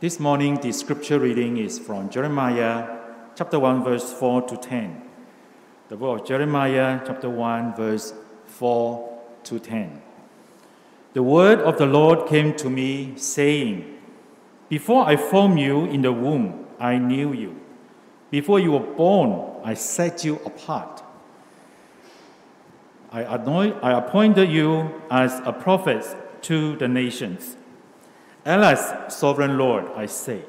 This morning, the scripture reading is from Jeremiah chapter 1, verse 4 to 10. The book of Jeremiah, chapter 1, verse 4 to 10. The word of the Lord came to me, saying, Before I formed you in the womb, I knew you. Before you were born, I set you apart. I, anoint, I appointed you as a prophet to the nations. Alas, sovereign Lord, I said,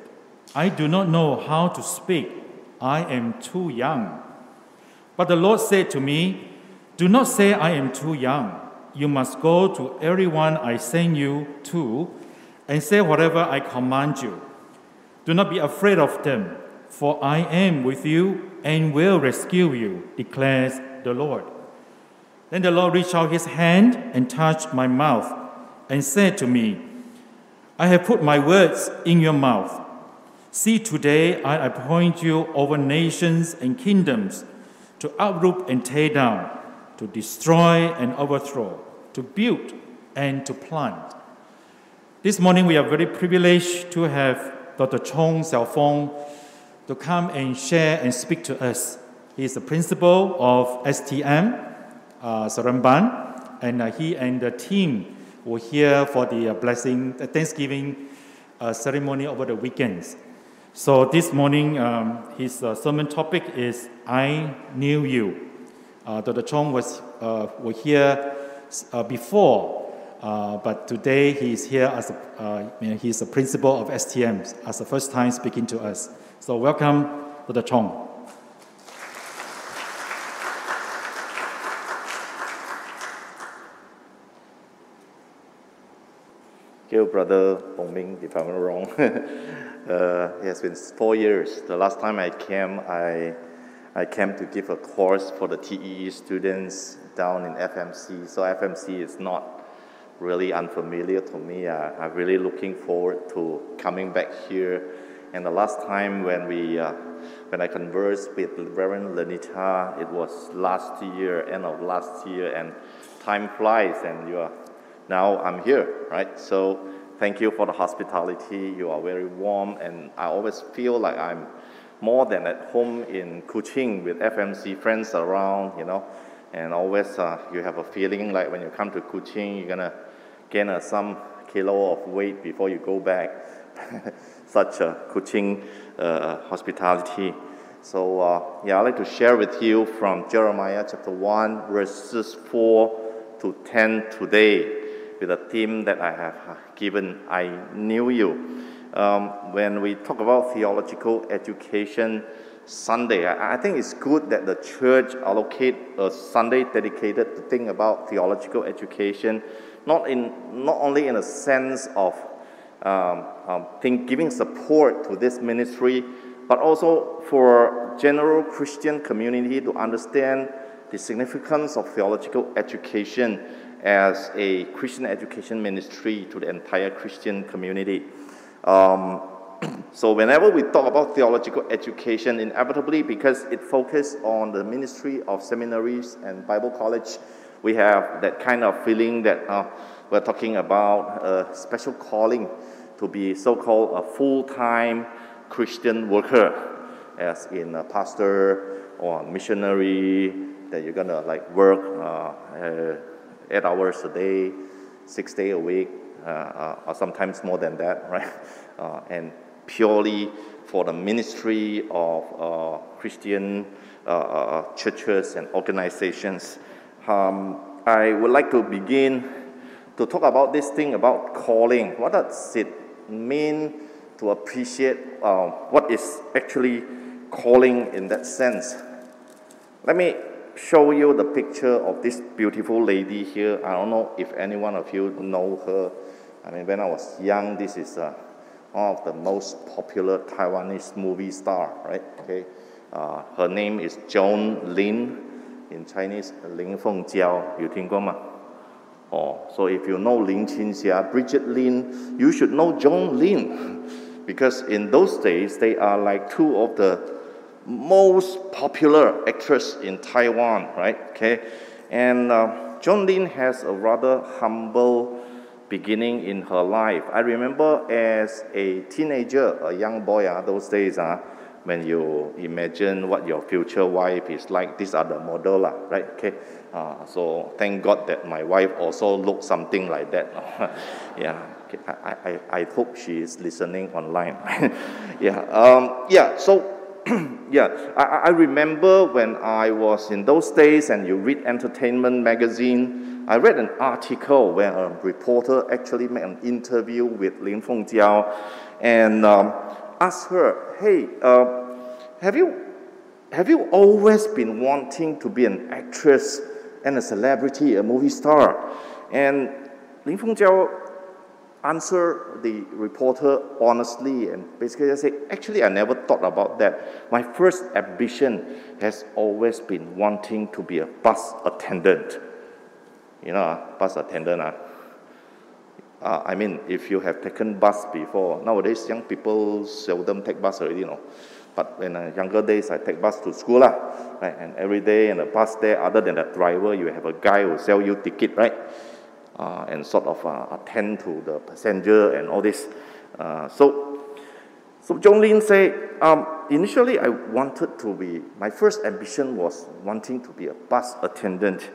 I do not know how to speak. I am too young. But the Lord said to me, Do not say I am too young. You must go to everyone I send you to and say whatever I command you. Do not be afraid of them, for I am with you and will rescue you, declares the Lord. Then the Lord reached out his hand and touched my mouth and said to me, I have put my words in your mouth. See, today I appoint you over nations and kingdoms to uproot and tear down, to destroy and overthrow, to build and to plant. This morning we are very privileged to have Dr. Chong Xiaofeng to come and share and speak to us. He is the principal of STM, uh, Seremban, and uh, he and the team were here for the uh, blessing, the Thanksgiving uh, ceremony over the weekends. So this morning, um, his uh, sermon topic is I Knew You. Dr. Chong was, was here before, but today he is here as a, you know, he's the principal of STM as the first time speaking to us. So welcome, Dr. Chong. Brother Ming, if I'm not wrong. uh, it has been four years. The last time I came, I, I came to give a course for the TEE students down in FMC. So FMC is not really unfamiliar to me. Uh, I'm really looking forward to coming back here. And the last time when we, uh, when I conversed with Reverend Lenita, it was last year, end of last year, and time flies, and you are now I'm here, right? So thank you for the hospitality. You are very warm, and I always feel like I'm more than at home in Kuching with FMC friends around, you know. And always uh, you have a feeling like when you come to Kuching, you're gonna gain uh, some kilo of weight before you go back. Such a Kuching uh, hospitality. So uh, yeah, I'd like to share with you from Jeremiah chapter 1, verses 4 to 10 today with a theme that I have uh, given, I Knew You. Um, when we talk about theological education Sunday, I, I, think it's good that the church allocate a Sunday dedicated to think about theological education, not, in, not only in a sense of um, um, think, giving support to this ministry, but also for general Christian community to understand the significance of theological education as a Christian education ministry to the entire Christian community. Um, so whenever we talk about theological education, inevitably because it focuses on the ministry of seminaries and Bible college, we have that kind of feeling that uh, we're talking about a special calling to be so-called a full-time Christian worker, as in a pastor or a missionary, that you're gonna like work uh, uh, eight hours a day, six days a week, uh, uh, or sometimes more than that, right? Uh, and purely for the ministry of uh, Christian churches and organizations. Um, I would like to begin to talk about this thing about calling. What does it mean to appreciate uh, what is actually calling in that sense? Let me show you the picture of this beautiful lady here. I don't know if any one of you know her. I mean, when I was young, this is uh, one of the most popular Taiwanese movie star, right? Okay, uh, her name is Joan Lin. In Chinese, Lin Fengjiao. You 听过吗？哦、oh,，so if you know Lin Qinxia, Brigitte Lin, you should know Joan Lin, because in those days they are like two of the most popular actress in Taiwan, right? Okay, and uh, Joan Lin has a rather humble beginning in her life. I remember as a teenager, a young boy, uh, those days, uh, when you imagine what your future wife is like, these are the model, uh, right? Okay. Uh, so thank God that my wife also looked something like that. yeah. I, I, I hope she is listening online. yeah. Um, yeah. So yeah, I, I remember when I was in those days and you read entertainment magazine, I read an article where a reporter actually made an interview with Lin Fengjiao and um, asked her, hey, uh, have, you, have you always been wanting to be an actress and a celebrity, a movie star? And Lin Fengjiao answer the reporter honestly and basically I say, actually, I never thought about that. My first ambition has always been wanting to be a bus attendant. You know, bus attendant. Uh, uh, I mean, if you have taken bus before, nowadays young people seldom take bus already, you know. But in uh, younger days, I take bus to school, lah, right? And every day in the bus there, other than the driver, you have a guy who sell you ticket, right? Uh, and sort of uh, attend to the passenger and all this. Uh, so, so Lin said, um, initially I wanted to be, my first ambition was wanting to be a bus attendant.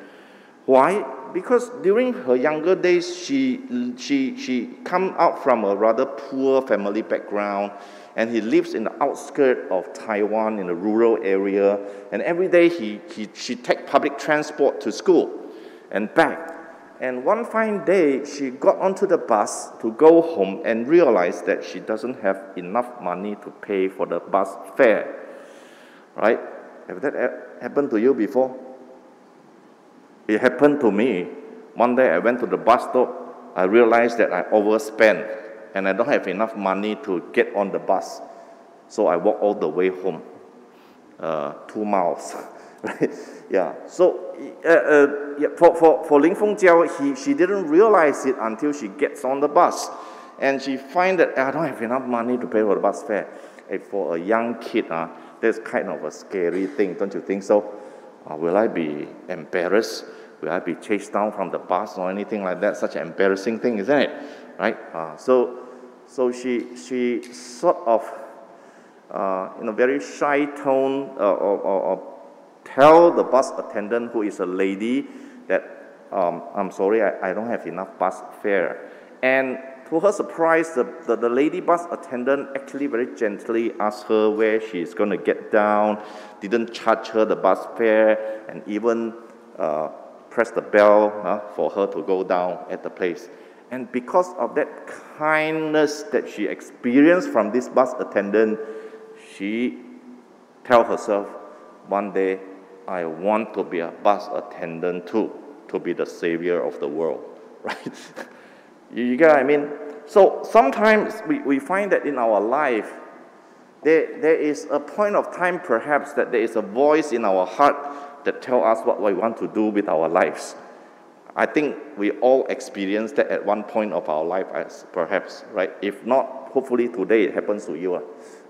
Why? Because during her younger days, she, she, she come out from a rather poor family background, and he lives in the outskirts of Taiwan in a rural area, and every day he, he, she take public transport to school and back. And one fine day, she got onto the bus to go home and realized that she doesn't have enough money to pay for the bus fare. Right? Have that happened to you before? It happened to me. One day I went to the bus stop. I realized that I overspent and I don't have enough money to get on the bus. So I walked all the way home, uh, two miles. Right? Yeah. So uh, uh, yeah, for, for, for Ling Fengjiao, he, she didn't realize it until she gets on the bus. And she find that I don't have enough money to pay for the bus fare. For a young kid, uh, that's kind of a scary thing, don't you think so? Uh, will I be embarrassed? Will I be chased down from the bus or anything like that? Such an embarrassing thing, isn't it? Right? Uh, so, so she, she sort of, uh, in a very shy tone uh, or, or, or tell the bus attendant, who is a lady, that um, I'm sorry, I, I don't have enough bus fare. And to her surprise, the, the, the, lady bus attendant actually very gently asked her where she is going to get down, didn't charge her the bus fare, and even uh, pressed the bell uh, for her to go down at the place. And because of that kindness that she experienced from this bus attendant, she tell herself, one day I want to be a bus attendant too, to be the savior of the world, right? you get what I mean? So sometimes we, we find that in our life, there, there is a point of time perhaps that there is a voice in our heart that tell us what we want to do with our lives. I think we all experience that at one point of our life, as perhaps, right? If not, hopefully today it happens to you,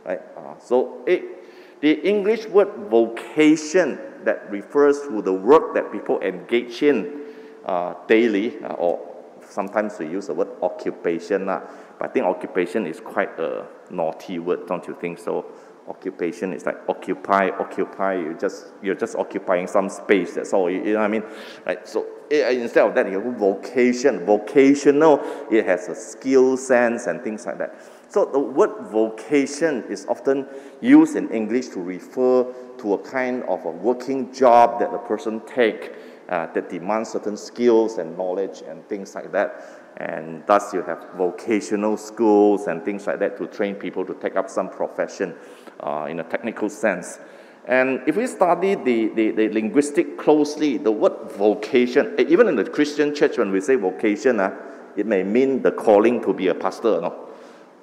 right? Uh, so it, the English word vocation that refers to the work that people engage in uh, daily, uh, or sometimes we use the word occupation. Uh, but I think occupation is quite a naughty word, don't you think so? Occupation is like occupy, occupy. You just you're just occupying some space. That's all. You, you know what I mean, right? So it, instead of that, you have vocation. Vocational. It has a skill sense and things like that. So the word vocation is often used in English to refer to a kind of a working job that a person take uh, that demands certain skills and knowledge and things like that. And thus you have vocational schools and things like that to train people to take up some profession uh, in a technical sense. And if we study the, the, the, linguistic closely, the word vocation, even in the Christian church, when we say vocation, uh, it may mean the calling to be a pastor. No?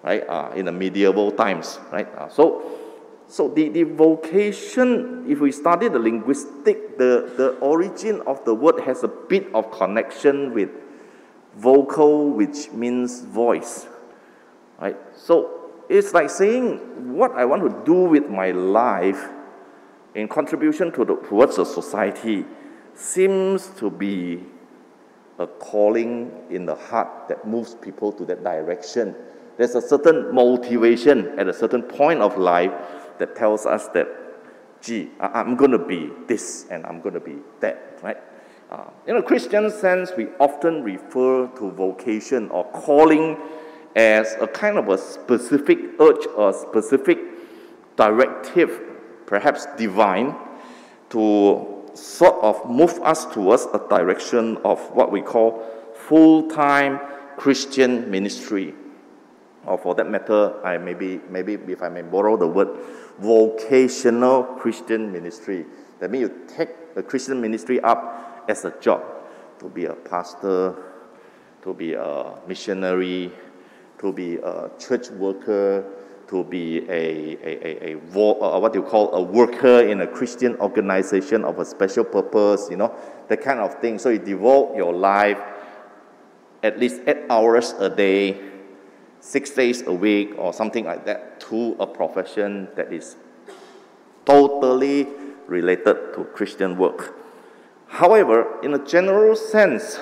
right, uh, in the medieval times, right? Uh, so, so the, the vocation, if we study the linguistic, the, the origin of the word has a bit of connection with vocal, which means voice, right? So it's like saying what I want to do with my life in contribution to the, towards the society seems to be a calling in the heart that moves people to that direction. There's a certain motivation at a certain point of life that tells us that, gee, I'm going to be this and I'm going to be that, right? Uh, in a Christian sense, we often refer to vocation or calling as a kind of a specific urge or specific directive, perhaps divine, to sort of move us towards a direction of what we call full time Christian ministry. Or for that matter, I maybe, maybe if I may borrow the word, vocational Christian ministry. That means you take the Christian ministry up as a job to be a pastor, to be a missionary, to be a church worker, to be a, a, a, a, uh, what you call a worker in a Christian organization of a special purpose, you know, that kind of thing. So you devote your life at least eight hours a day, six days a week, or something like that to a profession that is totally related to Christian work. However, in a general sense,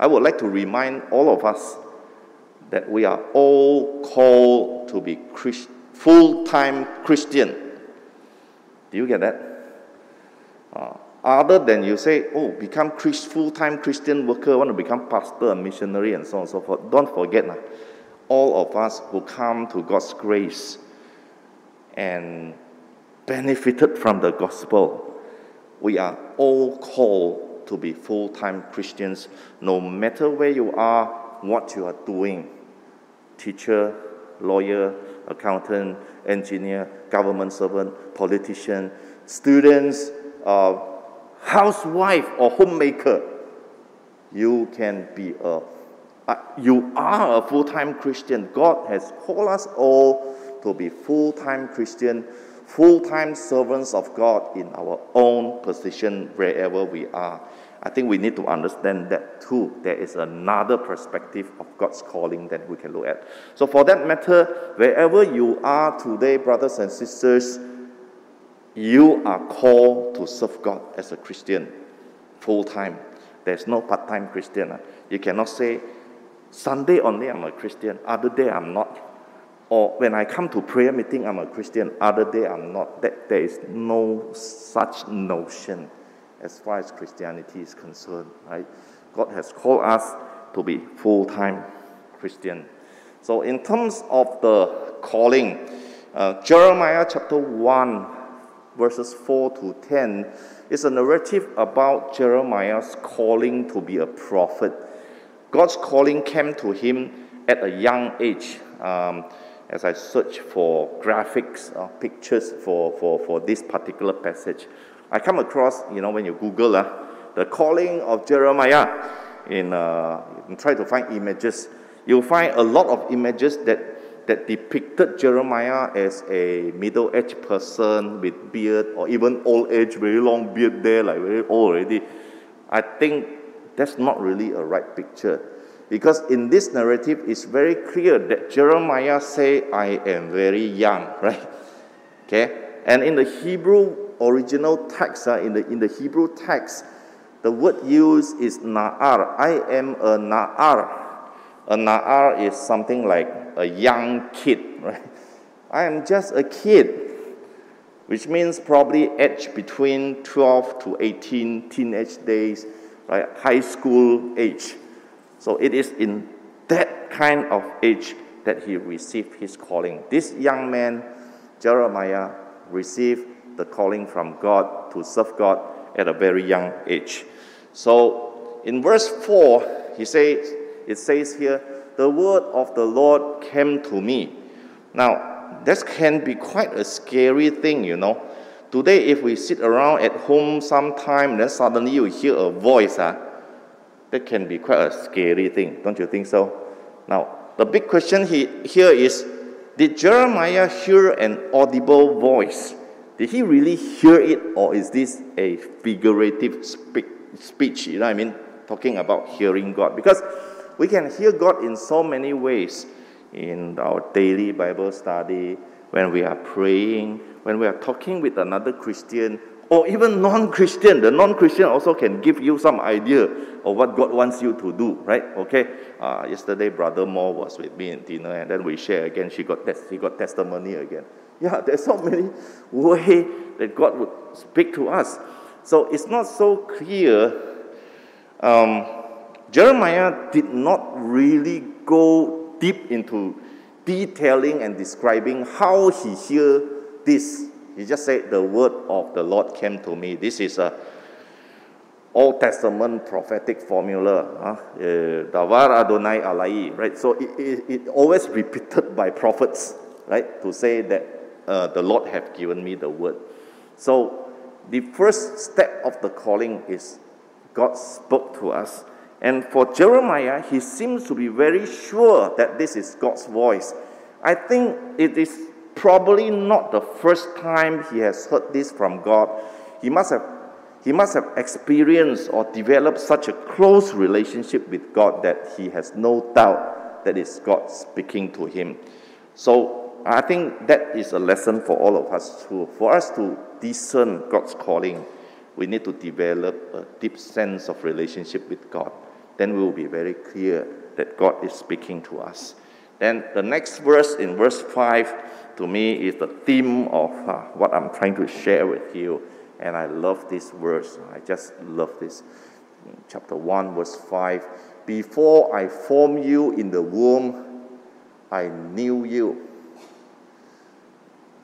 I would like to remind all of us that we are all called to be Christ, full-time Christian. Do you get that? Uh, other than you say, oh, become Christ, full-time Christian worker, want to become pastor, and missionary, and so on and so forth. Don't forget, now, all of us who come to God's grace and benefited from the gospel, we are all called to be full-time Christians, no matter where you are, what you are doing. Teacher, lawyer, accountant, engineer, government servant, politician, students, uh, housewife or homemaker, you can be a, you are a full-time Christian. God has called us all to be full-time Christian, full-time servants of God in our own position wherever we are. I think we need to understand that too. There is another perspective of God's calling that we can look at. So, for that matter, wherever you are today, brothers and sisters, you are called to serve God as a Christian full time. There's no part time Christian. Ah. You cannot say, Sunday only I'm a Christian, other day I'm not. Or when I come to prayer meeting, I'm a Christian, other day I'm not. That, there is no such notion as far as Christianity is concerned, right? God has called us to be full time Christian. So, in terms of the calling, uh, Jeremiah chapter 1, verses 4 to 10, is a narrative about Jeremiah's calling to be a prophet. God's calling came to him at a young age. Um, as I search for graphics, uh, pictures for, for, for this particular passage, I come across, you know, when you Google uh, the calling of Jeremiah, in, uh, try to find images, you'll find a lot of images that, that depicted Jeremiah as a middle-aged person with beard or even old age, very long beard there, like very old already. I think that's not really a right picture. Because in this narrative, it's very clear that Jeremiah say, I am very young, right? Okay? And in the Hebrew original text, uh, in, the, in the Hebrew text, the word used is na'ar. I am a na'ar. A na'ar is something like a young kid, right? I am just a kid, which means probably age between 12 to 18, teenage days, right? High school age. So it is in that kind of age that he received his calling. This young man, Jeremiah, received the calling from God to serve God at a very young age. So in verse 4, he says, it says here, the word of the Lord came to me. Now, this can be quite a scary thing, you know. Today, if we sit around at home sometime, then suddenly you hear a voice, uh, that can be quite a scary thing, don't you think so? Now, the big question he, here is Did Jeremiah hear an audible voice? Did he really hear it, or is this a figurative speak, speech? You know what I mean? Talking about hearing God. Because we can hear God in so many ways in our daily Bible study, when we are praying, when we are talking with another Christian, Or even non Christian. The non Christian also can give you some idea of what God wants you to do, right? Okay. Uh, yesterday, Brother Moore was with me in dinner, and then we share again. She got, tes- he got testimony again. Yeah, there's so many ways that God would speak to us. So it's not so clear. Um, Jeremiah did not really go deep into detailing and describing how he hear this. He just said, The word of the Lord came to me. This is a Old Testament prophetic formula. Eh, Davar Adonai Alai, right? So it, it, it, always repeated by prophets, right? To say that uh, the Lord have given me the word. So the first step of the calling is God spoke to us. And for Jeremiah, he seems to be very sure that this is God's voice. I think it is probably not the first time he has heard this from God. He must have he must have experienced or developed such a close relationship with God that he has no doubt that it's God speaking to him. So I think that is a lesson for all of us too. For us to discern God's calling, we need to develop a deep sense of relationship with God. Then we will be very clear that God is speaking to us. Then the next verse in verse 5 to me is the theme of uh, what I'm trying to share with you. And I love this verse. I just love this. Chapter 1, verse 5. Before I formed you in the womb, I knew you.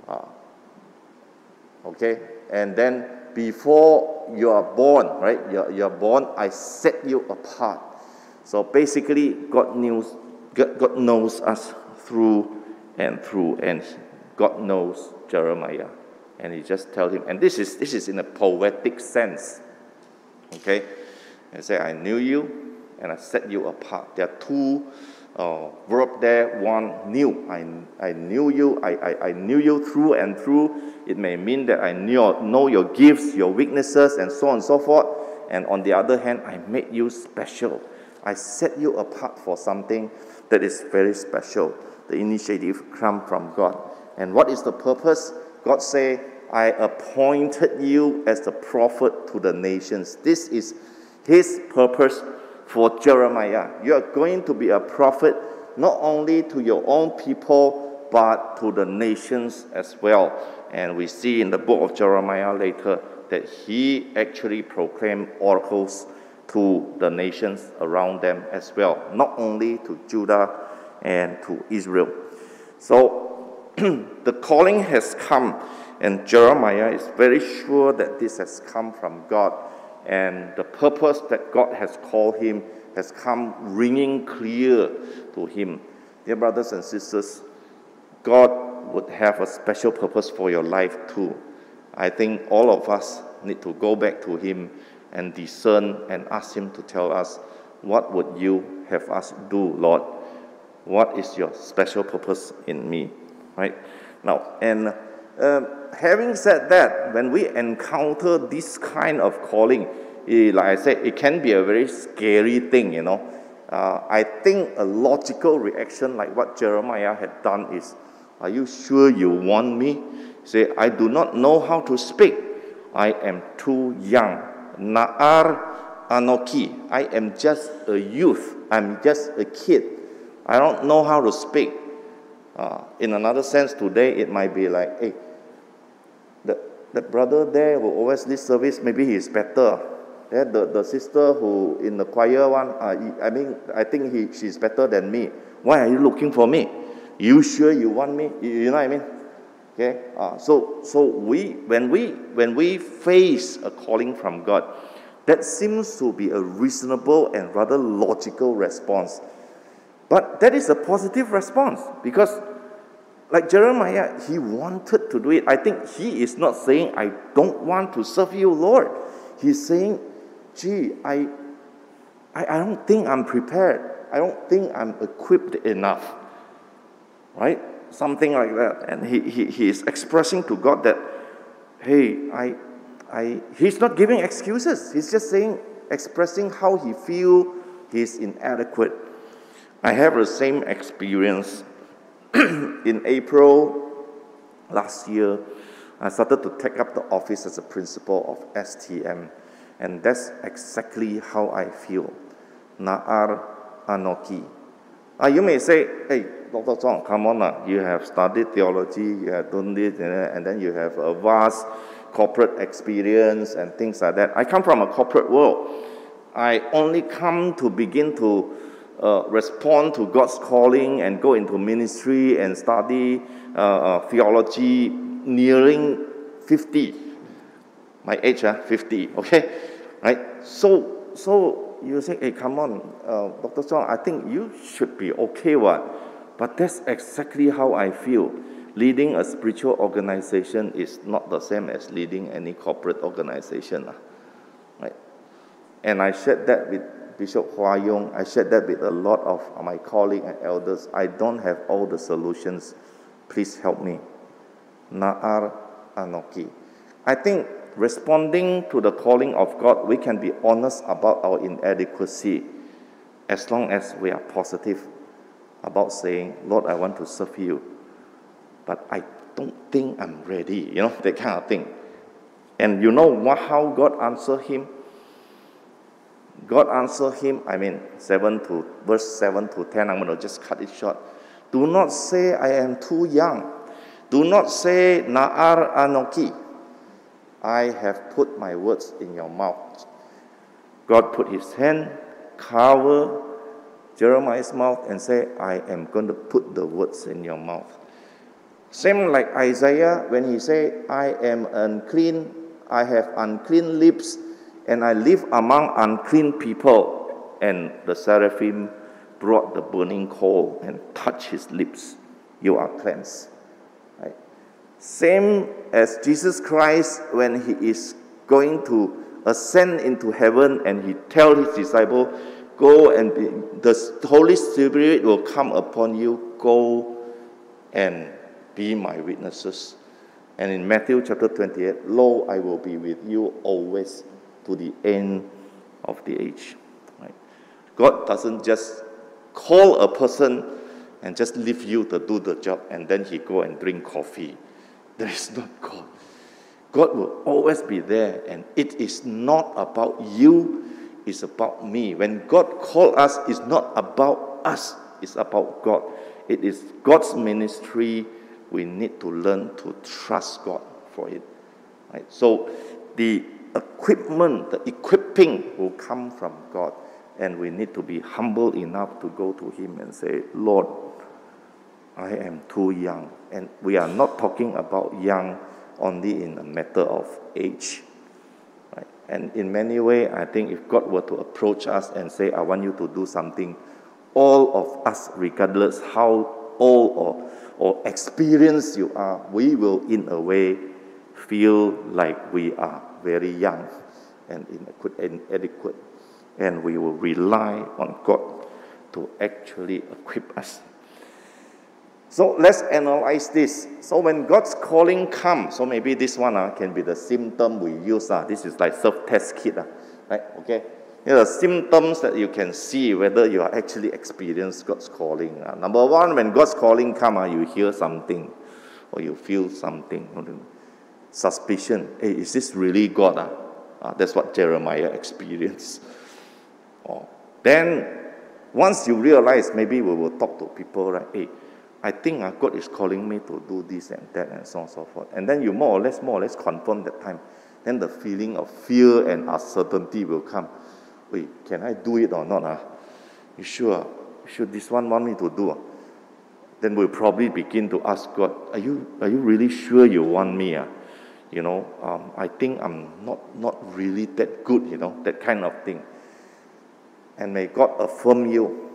Uh, okay? And then before you are born, right? You're, you're born, I set you apart. So basically, God knows, God, knows us through and through, and God knows Jeremiah. And he just tells him, and this is, this is in a poetic sense. Okay? And say, I knew you and I set you apart. There are two uh, verb there. One, knew. I, I knew you. I, I, I knew you through and through. It may mean that I knew, know your gifts, your weaknesses, and so on and so forth. And on the other hand, I made you special. I set you apart for something that is very special. The initiative comes from God. And what is the purpose? God say, I appointed you as the prophet to the nations. This is his purpose for Jeremiah. You are going to be a prophet not only to your own people, but to the nations as well. And we see in the book of Jeremiah later that he actually proclaimed oracles to the nations around them as well, not only to Judah and to Israel. So the calling has come, and Jeremiah is very sure that this has come from God, and the purpose that God has called him has come ringing clear to him. Dear brothers and sisters, God would have a special purpose for your life too. I think all of us need to go back to Him and discern and ask Him to tell us, What would you have us do, Lord? What is your special purpose in me? Right? Now, and uh, having said that, when we encounter this kind of calling, it, like I said, it can be a very scary thing, you know. Uh, I think a logical reaction, like what Jeremiah had done, is Are you sure you want me? Say, I do not know how to speak. I am too young. Na'ar Anoki. I am just a youth. I'm just a kid. I don't know how to speak. Uh, in another sense, today it might be like, hey, the, the brother there who always lead service, maybe he's better. Yeah, the, the sister who in the choir one, uh, I mean, I think he, she's better than me. Why are you looking for me? You sure you want me? You, you know what I mean? Okay. Uh, so so we when we when we face a calling from God, that seems to be a reasonable and rather logical response. But that is a positive response because, like Jeremiah, he wanted to do it. I think he is not saying, I don't want to serve you, Lord. He's saying, gee, I, I, I don't think I'm prepared. I don't think I'm equipped enough. Right? Something like that. And he, he, he is expressing to God that, hey, I, I, he's not giving excuses. He's just saying, expressing how he feel he's inadequate. I have the same experience in April last year I started to take up the office as a principal of STM. And that's exactly how I feel. Na'ar Anoki. Uh, you may say, hey, Dr. Chong, come on, uh, you have studied theology, you have done this, and then you have a vast corporate experience and things like that. I come from a corporate world. I only come to begin to uh, respond to God's calling and go into ministry and study uh, uh, theology nearing 50. My age, uh, 50, okay? Right? So, so you say, hey, come on, uh, Dr. Chong, I think you should be okay, what? But that's exactly how I feel. Leading a spiritual organization is not the same as leading any corporate organization. Uh, right? And I shared that with Bishop Hwa Yung. I shared that with a lot of my colleagues and elders. I don't have all the solutions. Please help me. Na'ar Anoki. I think responding to the calling of God, we can be honest about our inadequacy as long as we are positive about saying, Lord, I want to serve you, but I don't think I'm ready, you know, that kind of thing. And you know what, how God answered him? God answered him, I mean, 7 to verse 7 to 10, I'm going to just cut it short. Do not say I am too young. Do not say Na'ar Anoki. I have put my words in your mouth. God put his hand, cover Jeremiah's mouth, and say, I am going to put the words in your mouth. Same like Isaiah when he said, I am unclean, I have unclean lips, and I live among unclean people. And the seraphim brought the burning coal and touched his lips. You are cleansed. Right? Same as Jesus Christ when he is going to ascend into heaven and he tell his disciple, go and be, the Holy Spirit will come upon you. Go and be my witnesses. And in Matthew chapter 28, Lo, I will be with you always to the end of the age. Right? God doesn't just call a person and just leave you to do the job and then he go and drink coffee. That is not God. God will always be there and it is not about you, it's about me. When God called us, it's not about us, it's about God. It is God's ministry. We need to learn to trust God for it. Right? So the equipment, the equipping will come from God. And we need to be humble enough to go to Him and say, Lord, I am too young. And we are not talking about young only in a matter of age. Right? And in many ways, I think if God were to approach us and say, I want you to do something, all of us, regardless how old or, or experienced you are, we will, in a way, feel like we are very young and inadequate. And we will rely on God to actually equip us. So let's analyze this. So when God's calling comes, so maybe this one uh, can be the symptom we use. Uh, this is like self-test kit, uh, right? Okay. Here are symptoms that you can see whether you are actually experienced God's calling. Uh, number one, when God's calling come, uh, you hear something or you feel something. Suspicion. Hey, is this really God? Uh? Uh, that's what Jeremiah experienced. Oh. Then, once you realize, maybe we will talk to people, right? Hey, I think uh, God is calling me to do this and that and so on and so forth. And then you more or less, more or less confirm that time. Then the feeling of fear and uncertainty will come. Wait, can I do it or not? Uh? You sure? Should this one want me to do? Uh? Then we'll probably begin to ask God, are you, are you really sure you want me? Uh? You know, um, I think I'm not, not really that good, you know, that kind of thing. And may God affirm you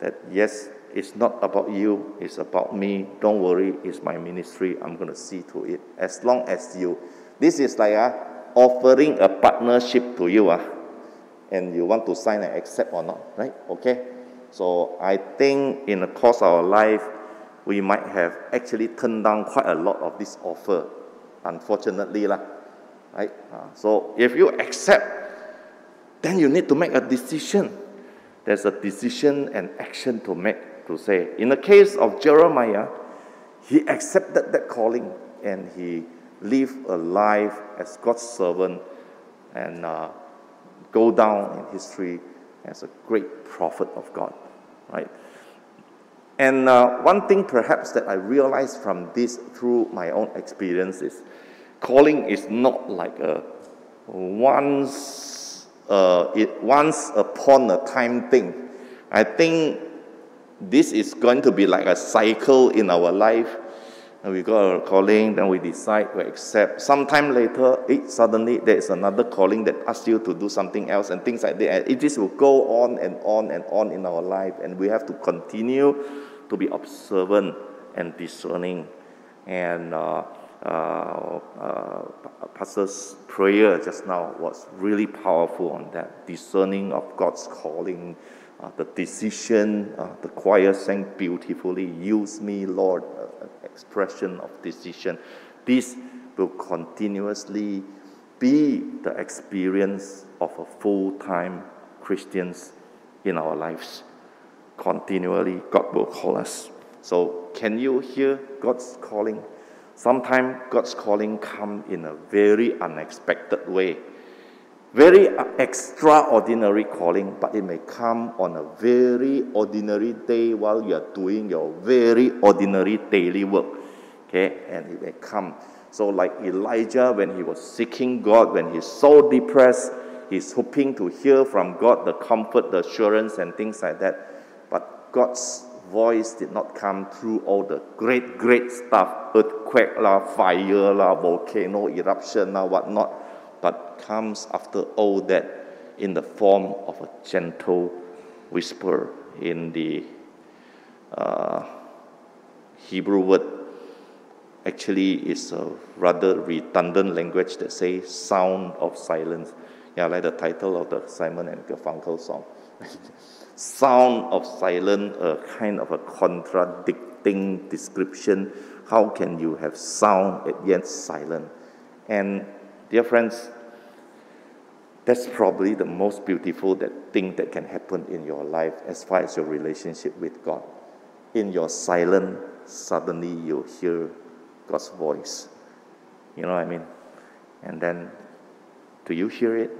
that yes, it's not about you, it's about me. Don't worry, it's my ministry. I'm going to see to it. As long as you, this is like uh, offering a partnership to you, uh, and you want to sign and accept or not, right? Okay? So I think in the course of our life, we might have actually turned down quite a lot of this offer, unfortunately. Lah, right? Uh, so if you accept, then you need to make a decision. There's a decision and action to make to say. In the case of Jeremiah, he accepted that calling and he lived a life as God's servant and uh, go down in history as a great prophet of God, right? And uh, one thing perhaps that I realized from this through my own experience is calling is not like a once, uh, it, once upon a time thing. I think this is going to be like a cycle in our life. And we got a calling, then we decide to accept. Sometime later, it, suddenly there is another calling that asks you to do something else and things like that. And it just will go on and on and on in our life. And we have to continue to be observant and discerning. And uh, uh, uh, Pastor's prayer just now was really powerful on that discerning of God's calling uh, the decision, uh, the choir sang beautifully, use me, Lord, uh, expression of decision. This will continuously be the experience of a full time Christians in our lives. Continually, God will call us. So, can you hear God's calling? Sometimes God's calling come in a very unexpected way very extraordinary calling, but it may come on a very ordinary day while you are doing your very ordinary daily work. Okay, and it may come. So, like Elijah, when he was seeking God, when he's so depressed, he's hoping to hear from God the comfort, the assurance, and things like that. God's voice did not come through all the great, great stuff earthquake, la, fire, la, volcano eruption, la, whatnot but comes after all that in the form of a gentle whisper in the uh, Hebrew word actually is a rather redundant language that says sound of silence. Yeah, like the title of the Simon and Garfunkel song. sound of silence, a kind of a contradicting description. How can you have sound and yet silent? And Dear friends, that's probably the most beautiful that thing that can happen in your life as far as your relationship with God. In your silence, suddenly you hear God's voice. You know what I mean? And then, do you hear it?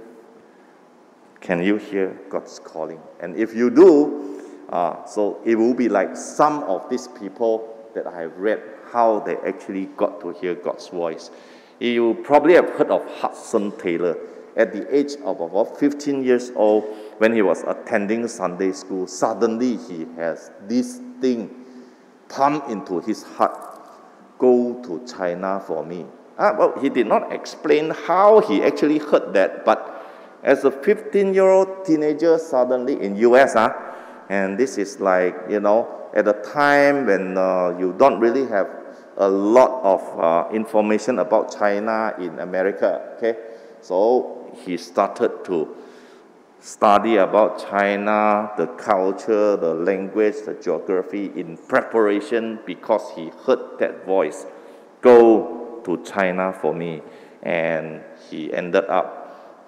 Can you hear God's calling? And if you do, uh, so it will be like some of these people that I have read how they actually got to hear God's voice. You probably have heard of Hudson Taylor. At the age of about 15 years old, when he was attending Sunday school, suddenly he has this thing pumped into his heart go to China for me. Ah, well, he did not explain how he actually heard that, but as a 15 year old teenager, suddenly in US, ah, and this is like, you know, at a time when uh, you don't really have a lot of uh, information about China in America. Okay, so he started to study about China, the culture, the language, the geography in preparation because he heard that voice. Go to China for me, and he ended up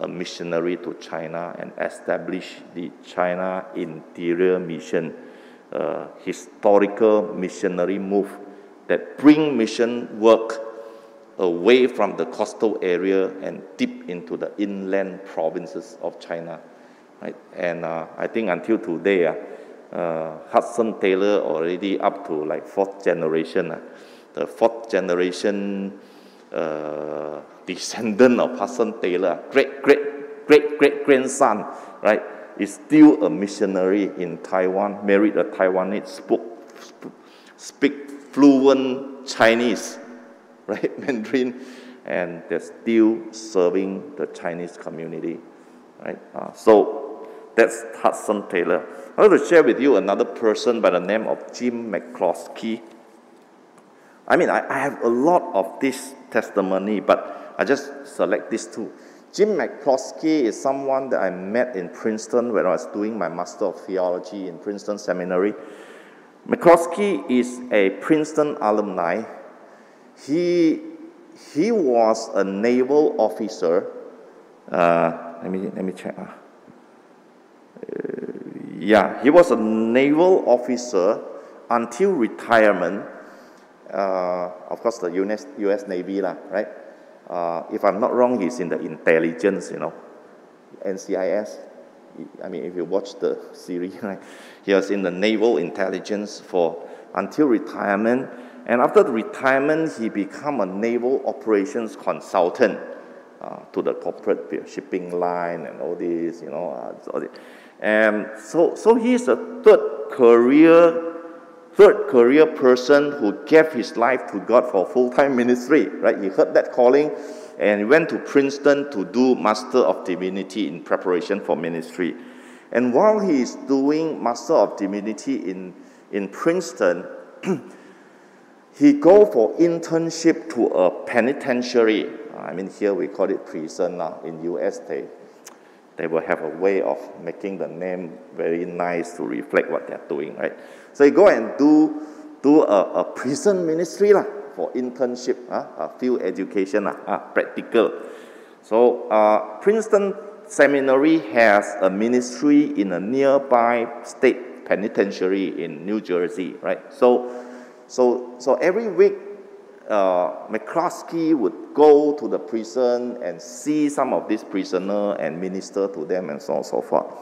a missionary to China and established the China Interior Mission, historical missionary move that bring mission work away from the coastal area and deep into the inland provinces of China. Right? And uh, I think until today, uh, uh, Hudson Taylor already up to like fourth generation. Uh, the fourth generation uh, descendant of Hudson Taylor, great, great, great, great grandson, right, is still a missionary in Taiwan, married a Taiwanese, spoke, speak fluent Chinese, right, Mandarin, and they're still serving the Chinese community, right? Uh, so that's Hudson Taylor. I want to share with you another person by the name of Jim McCloskey. I mean, I, I have a lot of this testimony, but I just select these two. Jim McCloskey is someone that I met in Princeton when I was doing my Master of Theology in Princeton Seminary. McCloskey is a Princeton alumni. He, he was a naval officer. Uh, let, me, let me check. Uh, yeah, he was a naval officer until retirement. Uh, of course, the US, US Navy, lah, right? Uh, if I'm not wrong, he's in the intelligence, you know, NCIS. I mean, if you watch the series, right? He was in the naval intelligence for until retirement. And after the retirement, he became a naval operations consultant uh, to the corporate shipping line and all this, you know. Uh, all this. And so, so he's a third career, third career person who gave his life to God for full-time ministry, right? He heard that calling and went to Princeton to do Master of Divinity in preparation for ministry. And while he is doing Master of Divinity in, in Princeton, he go for internship to a penitentiary. I mean, here we call it prison now. In US, they, they will have a way of making the name very nice to reflect what they're doing, right? So you go and do, do a, a prison ministry lah, for internship, uh, field education, uh, practical. So uh, Princeton Seminary has a ministry in a nearby state penitentiary in New Jersey, right? So, so, so every week, uh, McCloskey would go to the prison and see some of these prisoners and minister to them and so on and so forth.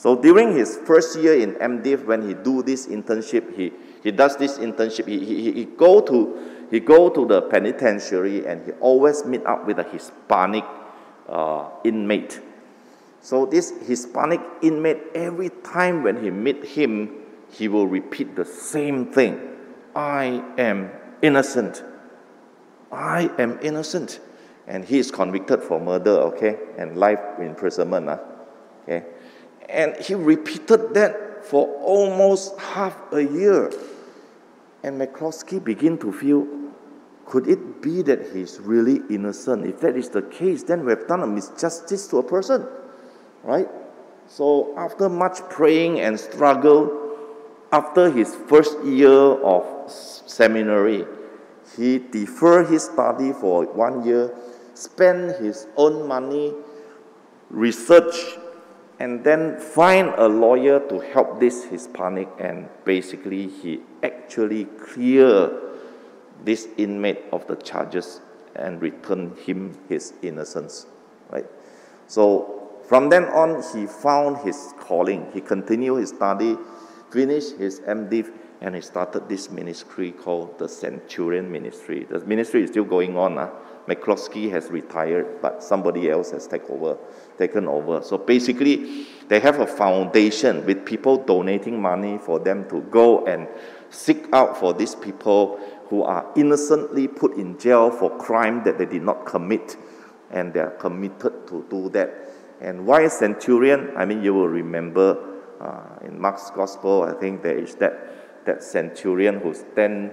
So during his first year in MDiv, when he do this internship, he, he does this internship, he, he, he, go to, he go to the penitentiary and he always meet up with a Hispanic uh, inmate. So this Hispanic inmate, every time when he meet him, he will repeat the same thing. I am innocent. I am innocent. And he is convicted for murder, okay, and life imprisonment, uh, okay. And he repeated that for almost half a year. And McCloskey began to feel, could it be that he's really innocent? If that is the case, then we have done a misjustice to a person, right? So after much praying and struggle, after his first year of seminary, he deferred his study for one year, spent his own money, research, and then find a lawyer to help this Hispanic, and basically he actually cleared this inmate of the charges and returned him his innocence, right? So from then on, he found his calling. He continued his study, finished his MDiv, and he started this ministry called the Centurion Ministry. The ministry is still going on. Uh. McCloskey has retired, but somebody else has taken over, taken over. So basically, they have a foundation with people donating money for them to go and seek out for these people who are innocently put in jail for crime that they did not commit, and they are committed to do that. And why centurion? I mean, you will remember uh, in Mark's Gospel, I think there is that that centurion who stand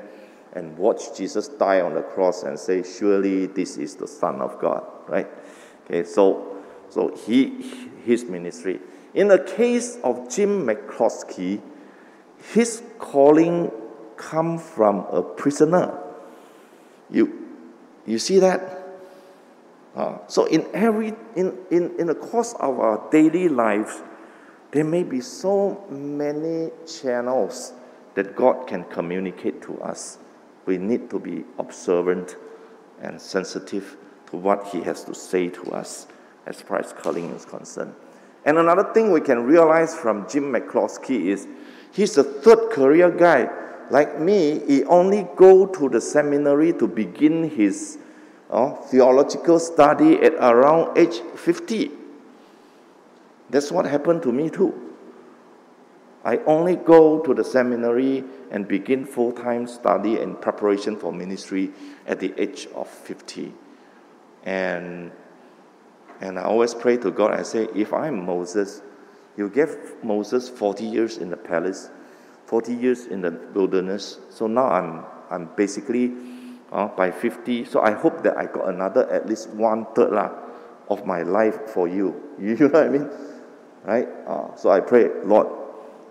and watch Jesus die on the cross and say, Surely this is the Son of God, right? Okay, so, so he, his ministry. In the case of Jim McCloskey, his calling come from a prisoner. You, you see that? Uh, so in every in, in, in the course of our daily lives, there may be so many channels that God can communicate to us, we need to be observant and sensitive to what He has to say to us as far as calling is concerned. And another thing we can realize from Jim McCloskey is he's a third career guy. Like me, he only go to the seminary to begin his uh, theological study at around age 50. That's what happened to me too. I only go to the seminary and begin full time study and preparation for ministry at the age of 50. And, and I always pray to God, I say, if I'm Moses, you gave Moses 40 years in the palace, 40 years in the wilderness. So now I'm, I'm basically uh, by 50. So I hope that I got another at least one third lah, of my life for you. You know what I mean? Right? Uh, so I pray, Lord,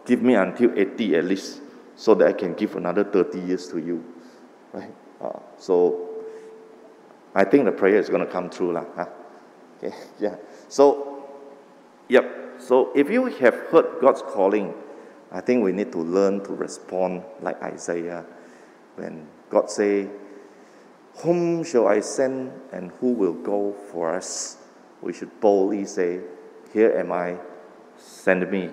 give me until 80 at least so that I can give another 30 years to you. Right? Uh, so I think the prayer is going to come true. Lah, huh? Okay, yeah. So, yep. So if you have heard God's calling, I think we need to learn to respond like Isaiah when God say, Whom shall I send and who will go for us? We should boldly say, Here am I, send me,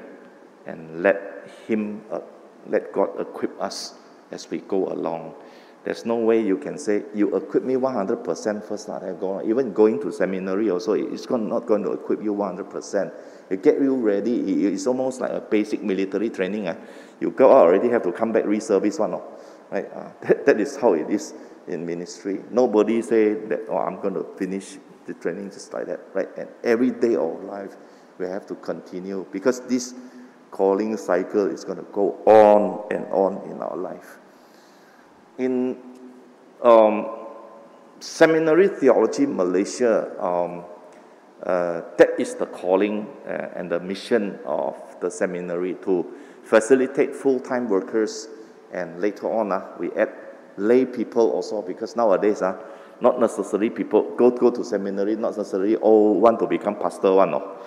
and let Him, uh, let God equip us as we go along. There's no way you can say, You equip me 100% first, not go. Even going to seminary also, it's not going to equip you 100%. It get you ready. It's almost like a basic military training. Eh? You go out already have to come back reservice one. Oh, right? Uh, that, that is how it is in ministry. Nobody say that, oh, I'm going to finish the training just like that, right? And every day of life, we have to continue because this calling cycle is going to go on and on in our life. In um, Seminari Theoloji Malaysia, um, uh, that is the calling uh, and the mission of the seminary to facilitate full-time workers and later on uh, we add lay people also because nowadays uh, not necessarily people go, go to seminary, not necessarily all want to become pastor one. No.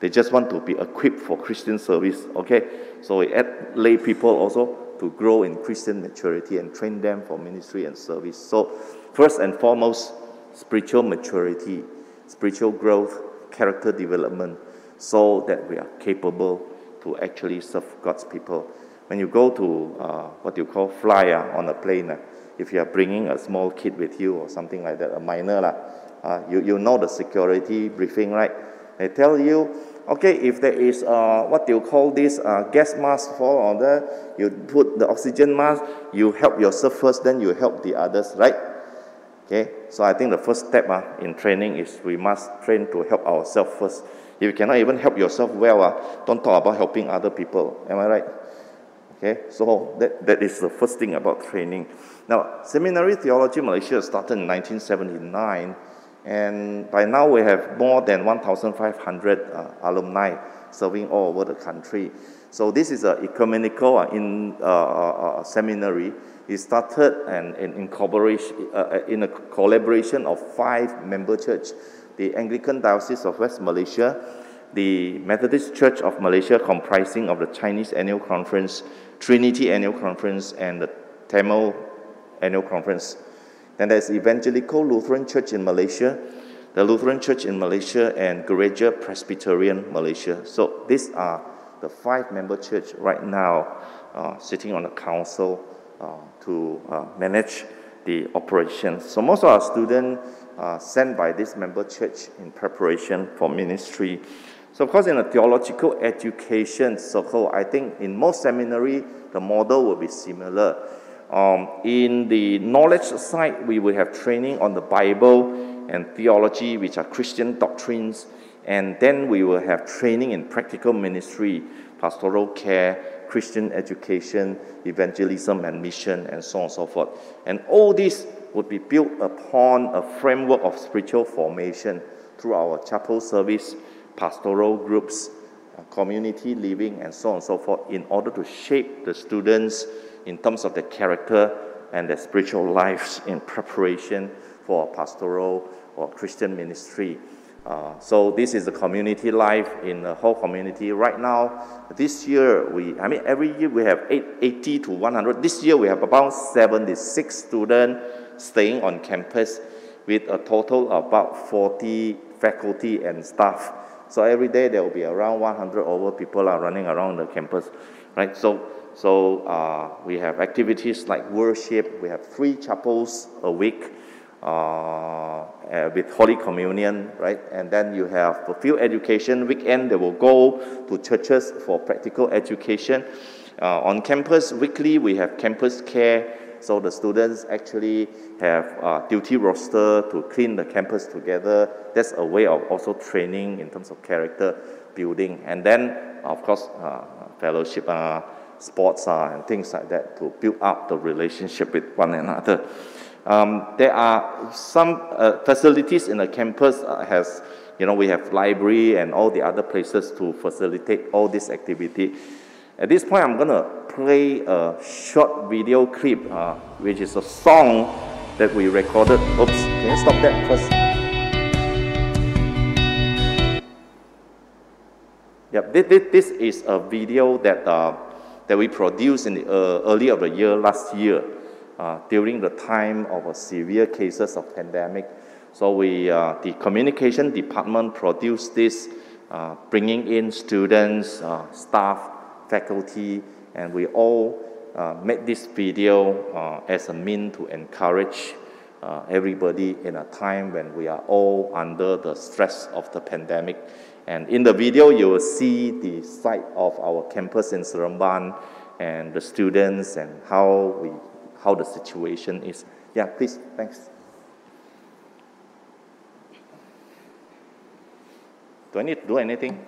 They just want to be equipped for Christian service. Okay, so we add lay people also to grow in Christian maturity and train them for ministry and service. So first and foremost, spiritual maturity, spiritual growth, character development, so that we are capable to actually serve God's people. When you go to uh, what you call fly uh, on a plane, uh, if you are bringing a small kid with you or something like that, a minor, uh, you, you know the security briefing, right? They tell you, okay, if there is uh, what do you call this uh, gas mask for on there, you put the oxygen mask, you help yourself first, then you help the others, right? Okay, so I think the first step uh, in training is we must train to help ourselves first. If you cannot even help yourself well, uh, don't talk about helping other people. Am I right? Okay, so that, that is the first thing about training. Now, Seminari Theoloji Malaysia started in 1979, and by now we have more than 1,500 uh, alumni serving all over the country. So this is an ecumenical uh, in, uh, uh, uh, seminary. It started and, in, uh, in a collaboration of five member churches: the Anglican Diocese of West Malaysia, the Methodist Church of Malaysia comprising of the Chinese Annual Conference, Trinity Annual Conference, and the Tamil Annual Conference. Then there's Evangelical Lutheran Church in Malaysia, the Lutheran Church in Malaysia, and Gereja Presbyterian Malaysia. So these are the five member church right now uh, sitting on the council uh, to uh, manage the operations. So most of our students are sent by this member church in preparation for ministry. So of course, in a theological education circle, I think in most seminary, the model will be similar. Um, in the knowledge side, we will have training on the Bible and theology, which are Christian doctrines, and then we will have training in practical ministry, pastoral care, Christian education, evangelism and mission, and so on and so forth. And all this would be built upon a framework of spiritual formation through our chapel service, pastoral groups, uh, community living, and so on and so forth, in order to shape the students in terms of their character and their spiritual lives in preparation for pastoral or Christian ministry. Uh, so this is the community life in the whole community. Right now, this year, we, I mean, every year we have eight, 80 to 100. This year we have about 76 students staying on campus with a total of about 40 faculty and staff. So every day there will be around 100 over people are running around the campus, right? So, so uh, we have activities like worship. We have three chapels a week uh, uh, with Holy Communion, right? And then you have a few education weekend. They will go to churches for practical education. Uh, on campus, weekly we have campus care. So the students actually have duty roster to clean the campus together. That's a way of also training in terms of character building. And then, of course, uh, fellowship, uh, sports, uh, and things like that to build up the relationship with one another. Um, there are some uh, facilities in the campus uh, has, you know, we have library and all the other places to facilitate all this activity. At this point, I'm going to play a short video clip, uh, which is a song that we recorded. Oops, can you stop that first? Yep, this, this is a video that, uh, that we produced in the uh, early of the year, last year. uh, during the time of severe cases of pandemic. So we, uh, the communication department produced this, uh, bringing in students, uh, staff, faculty, and we all made this video as a mean to encourage everybody in a time when we are all under the stress of the pandemic. And in the video, you will see the site of our campus in Seremban and the students and how we, how the situation is. Yeah, please, thanks. Do I need to do anything?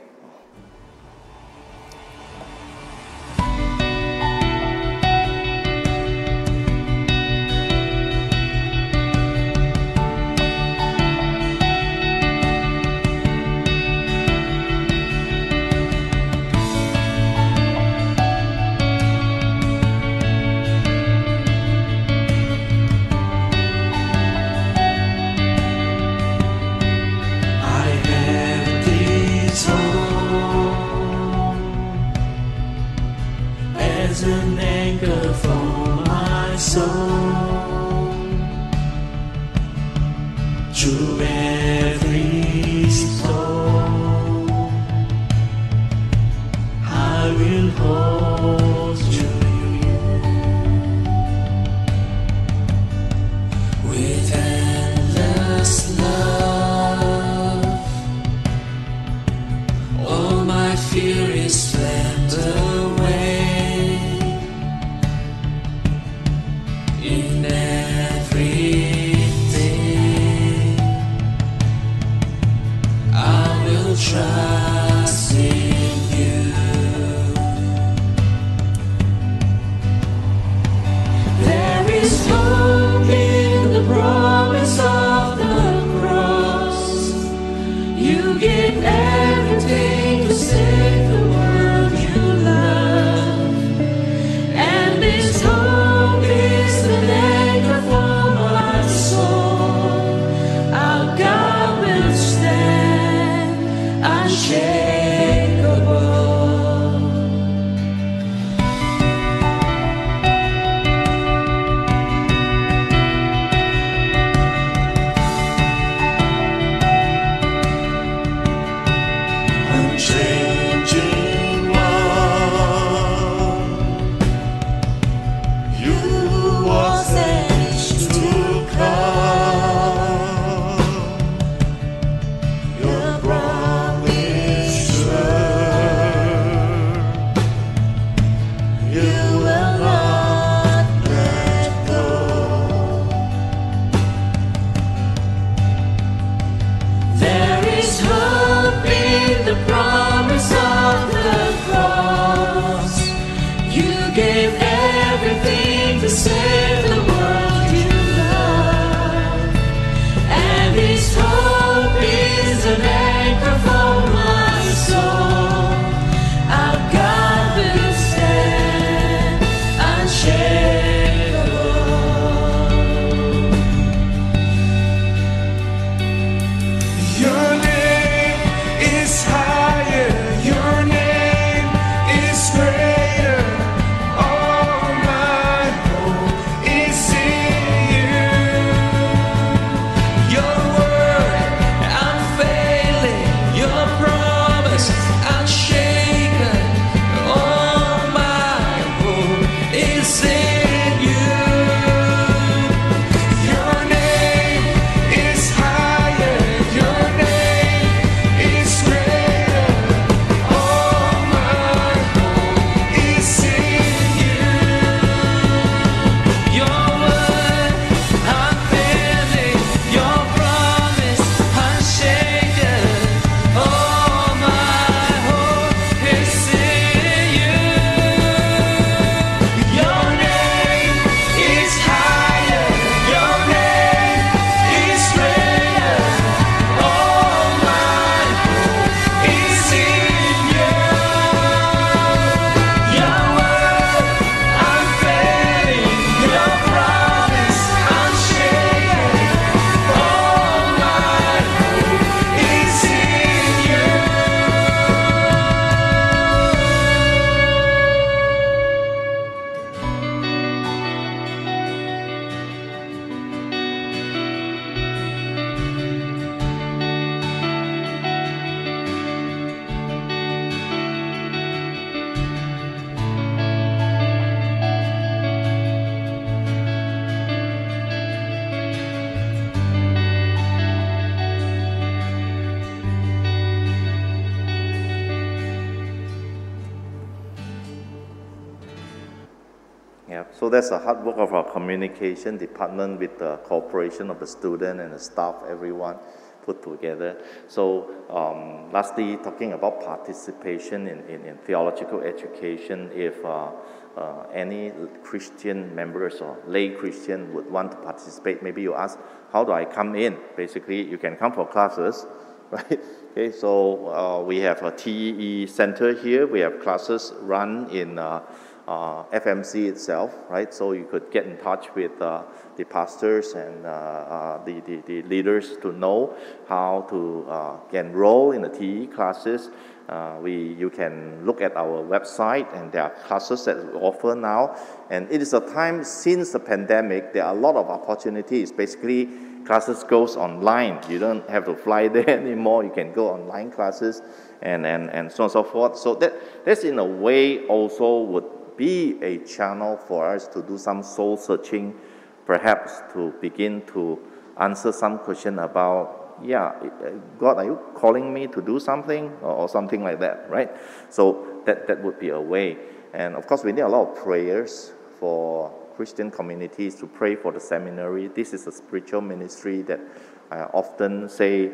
That's the hard work of our communication department with the cooperation of the student and the staff, everyone put together. So um, lastly, talking about participation in, in, in theological education, if uh, uh, any Christian members or lay Christian would want to participate, maybe you ask, how do I come in? Basically, you can come for classes, right? Okay, so uh, we have a TEE center here. We have classes run in uh, FMC itself, right? So you could get in touch with uh, the pastors and uh, uh, the, the, the, leaders to know how to uh, enroll in the TE classes. Uh, we, you can look at our website and there are classes that we offer now. And it is a time since the pandemic, there are a lot of opportunities. Basically, classes goes online. You don't have to fly there anymore. You can go online classes and, and, and so on and so forth. So that, that's in a way also would be a channel for us to do some soul searching, perhaps to begin to answer some question about, yeah, God, are you calling me to do something or, or something like that, right? So that, that would be a way. And of course, we need a lot of prayers for Christian communities to pray for the seminary. This is a spiritual ministry that I often say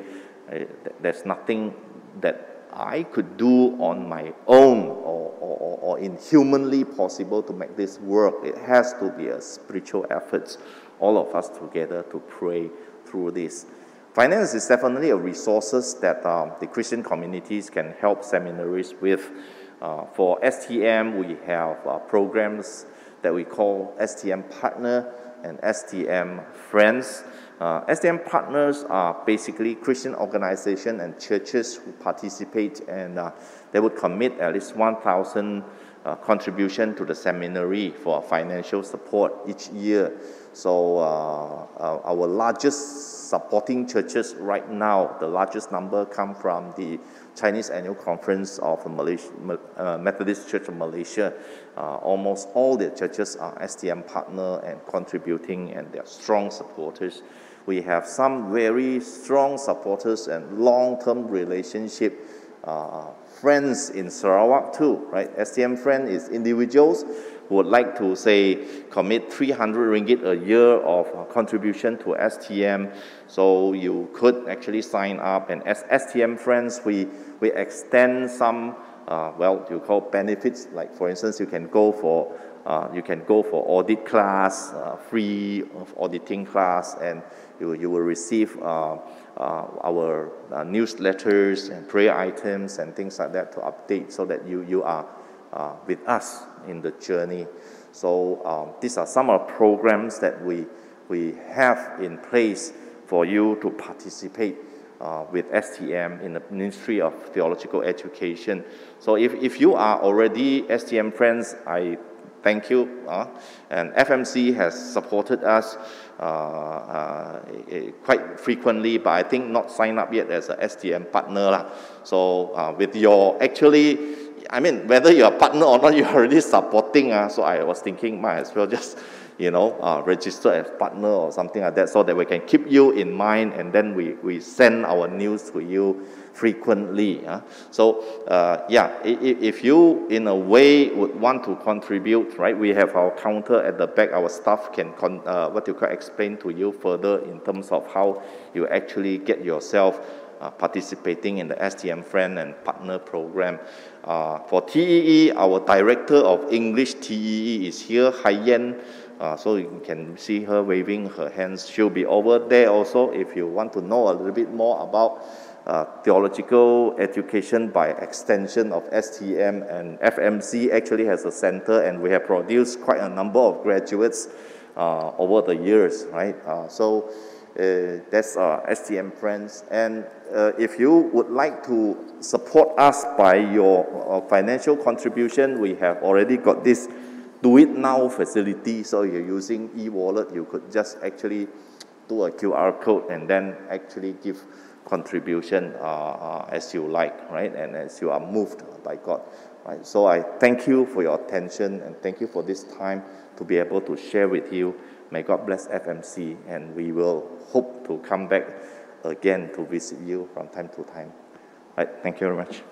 uh, there's nothing that I could do on my own or, or, or inhumanly possible to make this work. It has to be a spiritual effort, all of us together to pray through this. Finance is definitely a resources that um, the Christian communities can help seminaries with. Uh, for STM, we have uh, programs that we call STM Partner and STM Friends. Uh, STM partners are basically Christian organizations and churches who participate and uh, they would commit at least 1,000 uh, contribution to the seminary for financial support each year. So uh, uh, our largest supporting churches right now, the largest number come from the Chinese Annual Conference of Malaysia, uh, Methodist Church of Malaysia. almost all the churches are STM partner and contributing and they are strong supporters we have some very strong supporters and long-term relationship uh, friends in Sarawak too, right? STM friend is individuals who would like to say commit 300 ringgit a year of contribution to STM. So you could actually sign up and as STM friends, we, we extend some, uh, well, you call benefits, like for instance, you can go for uh, you can go for audit class, uh, free auditing class, and you, you will receive uh, uh our uh, newsletters and prayer items and things like that to update so that you, you are with us in the journey. So um, these are some of the programs that we, we have in place for you to participate uh, with STM in the Ministry of Theological Education. So if, if you are already STM friends, I thank you. Uh, and FMC has supported us uh, uh, quite frequently, but I think not signed up yet as a STM partner. Lah. So uh, with your actually, I mean, whether you're a partner or not, you're already supporting. Uh, so I was thinking, might as well just you know, uh, register as partner or something like that so that we can keep you in mind and then we, we send our news to you frequently. Uh. So, uh, yeah, if, if you in a way would want to contribute, right, we have our counter at the back. Our staff can, con- uh, what you can explain to you further in terms of how you actually get yourself uh, participating in the STM Friend and Partner Program. Uh, for TEE, our Director of English TEE is here, Haiyan. Uh, so you can see her waving her hands. She'll be over there also if you want to know a little bit more about uh, theological education by extension of STM and FMC actually has a center and we have produced quite a number of graduates uh, over the years, right? Uh, so uh, that's uh, STM friends. And if you would like to support us by your financial contribution, we have already got this do it now facility. So you're using e-wallet, you could just actually do a QR code and then actually give contribution uh, uh, as you like, right? And as you are moved by God, right? So I thank you for your attention and thank you for this time to be able to share with you. May God bless FMC and we will hope to come back again to visit you from time to time. Right, thank you very much.